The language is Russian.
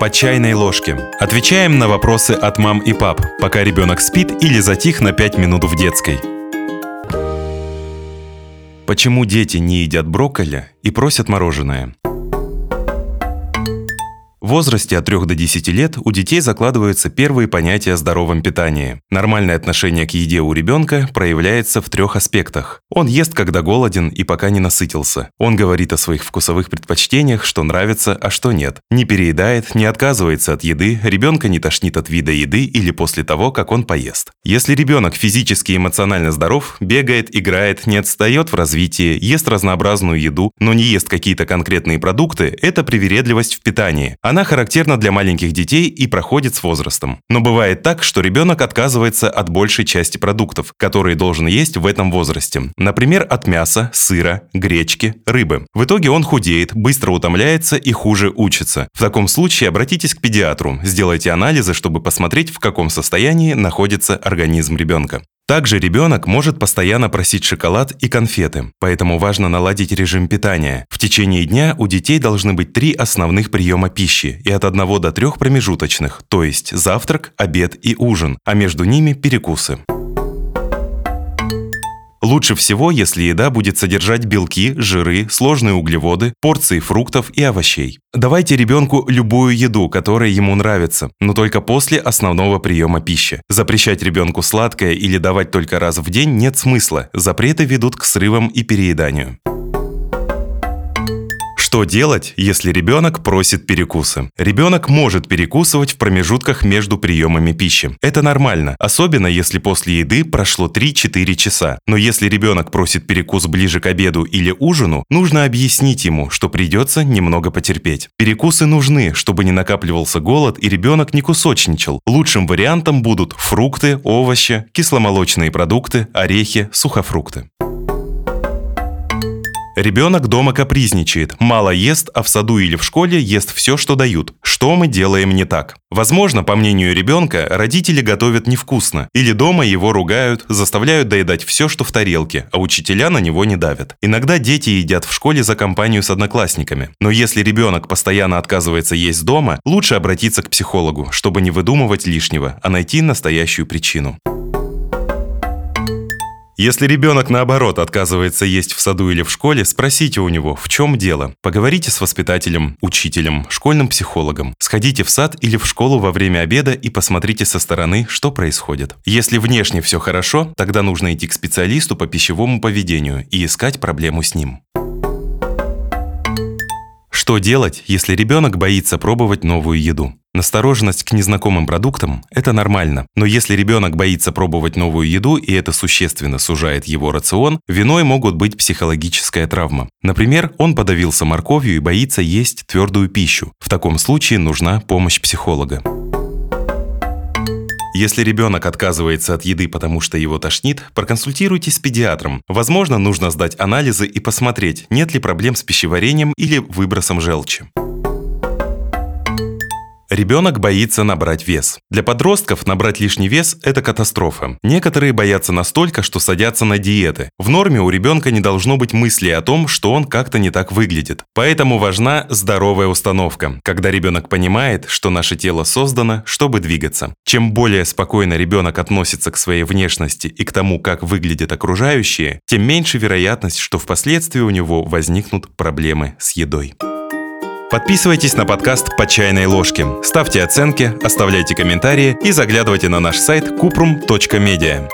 По чайной ложке. Отвечаем на вопросы от мам и пап, пока ребенок спит или затих на 5 минут в детской. Почему дети не едят брокколи и просят мороженое? В возрасте от 3 до 10 лет у детей закладываются первые понятия о здоровом питании. Нормальное отношение к еде у ребенка проявляется в трех аспектах. Он ест, когда голоден и пока не насытился. Он говорит о своих вкусовых предпочтениях, что нравится, а что нет. Не переедает, не отказывается от еды, ребенка не тошнит от вида еды или после того, как он поест. Если ребенок физически и эмоционально здоров, бегает, играет, не отстает в развитии, ест разнообразную еду, но не ест какие-то конкретные продукты, это привередливость в питании. Она она характерна для маленьких детей и проходит с возрастом. Но бывает так, что ребенок отказывается от большей части продуктов, которые должен есть в этом возрасте. Например, от мяса, сыра, гречки, рыбы. В итоге он худеет, быстро утомляется и хуже учится. В таком случае обратитесь к педиатру, сделайте анализы, чтобы посмотреть, в каком состоянии находится организм ребенка. Также ребенок может постоянно просить шоколад и конфеты, поэтому важно наладить режим питания. В течение дня у детей должны быть три основных приема пищи и от 1 до 3 промежуточных, то есть завтрак, обед и ужин, а между ними перекусы. Лучше всего, если еда будет содержать белки, жиры, сложные углеводы, порции фруктов и овощей. Давайте ребенку любую еду, которая ему нравится, но только после основного приема пищи. Запрещать ребенку сладкое или давать только раз в день нет смысла. Запреты ведут к срывам и перееданию. Что делать, если ребенок просит перекусы? Ребенок может перекусывать в промежутках между приемами пищи. Это нормально, особенно если после еды прошло 3-4 часа. Но если ребенок просит перекус ближе к обеду или ужину, нужно объяснить ему, что придется немного потерпеть. Перекусы нужны, чтобы не накапливался голод и ребенок не кусочничал. Лучшим вариантом будут фрукты, овощи, кисломолочные продукты, орехи, сухофрукты. Ребенок дома капризничает, мало ест, а в саду или в школе ест все, что дают. Что мы делаем не так? Возможно, по мнению ребенка, родители готовят невкусно, или дома его ругают, заставляют доедать все, что в тарелке, а учителя на него не давят. Иногда дети едят в школе за компанию с одноклассниками. Но если ребенок постоянно отказывается есть дома, лучше обратиться к психологу, чтобы не выдумывать лишнего, а найти настоящую причину. Если ребенок, наоборот, отказывается есть в саду или в школе, спросите у него, в чем дело. Поговорите с воспитателем, учителем, школьным психологом. Сходите в сад или в школу во время обеда и посмотрите со стороны, что происходит. Если внешне все хорошо, тогда нужно идти к специалисту по пищевому поведению и искать проблему с ним. Что делать, если ребенок боится пробовать новую еду? Настороженность к незнакомым продуктам – это нормально, но если ребенок боится пробовать новую еду и это существенно сужает его рацион, виной могут быть психологическая травма. Например, он подавился морковью и боится есть твердую пищу. В таком случае нужна помощь психолога. Если ребенок отказывается от еды, потому что его тошнит, проконсультируйтесь с педиатром. Возможно, нужно сдать анализы и посмотреть, нет ли проблем с пищеварением или выбросом желчи. Ребенок боится набрать вес. Для подростков набрать лишний вес – это катастрофа. Некоторые боятся настолько, что садятся на диеты. В норме у ребенка не должно быть мысли о том, что он как-то не так выглядит. Поэтому важна здоровая установка, когда ребенок понимает, что наше тело создано, чтобы двигаться. Чем более спокойно ребенок относится к своей внешности и к тому, как выглядят окружающие, тем меньше вероятность, что впоследствии у него возникнут проблемы с едой. Подписывайтесь на подкаст «По чайной ложке», ставьте оценки, оставляйте комментарии и заглядывайте на наш сайт kuprum.media.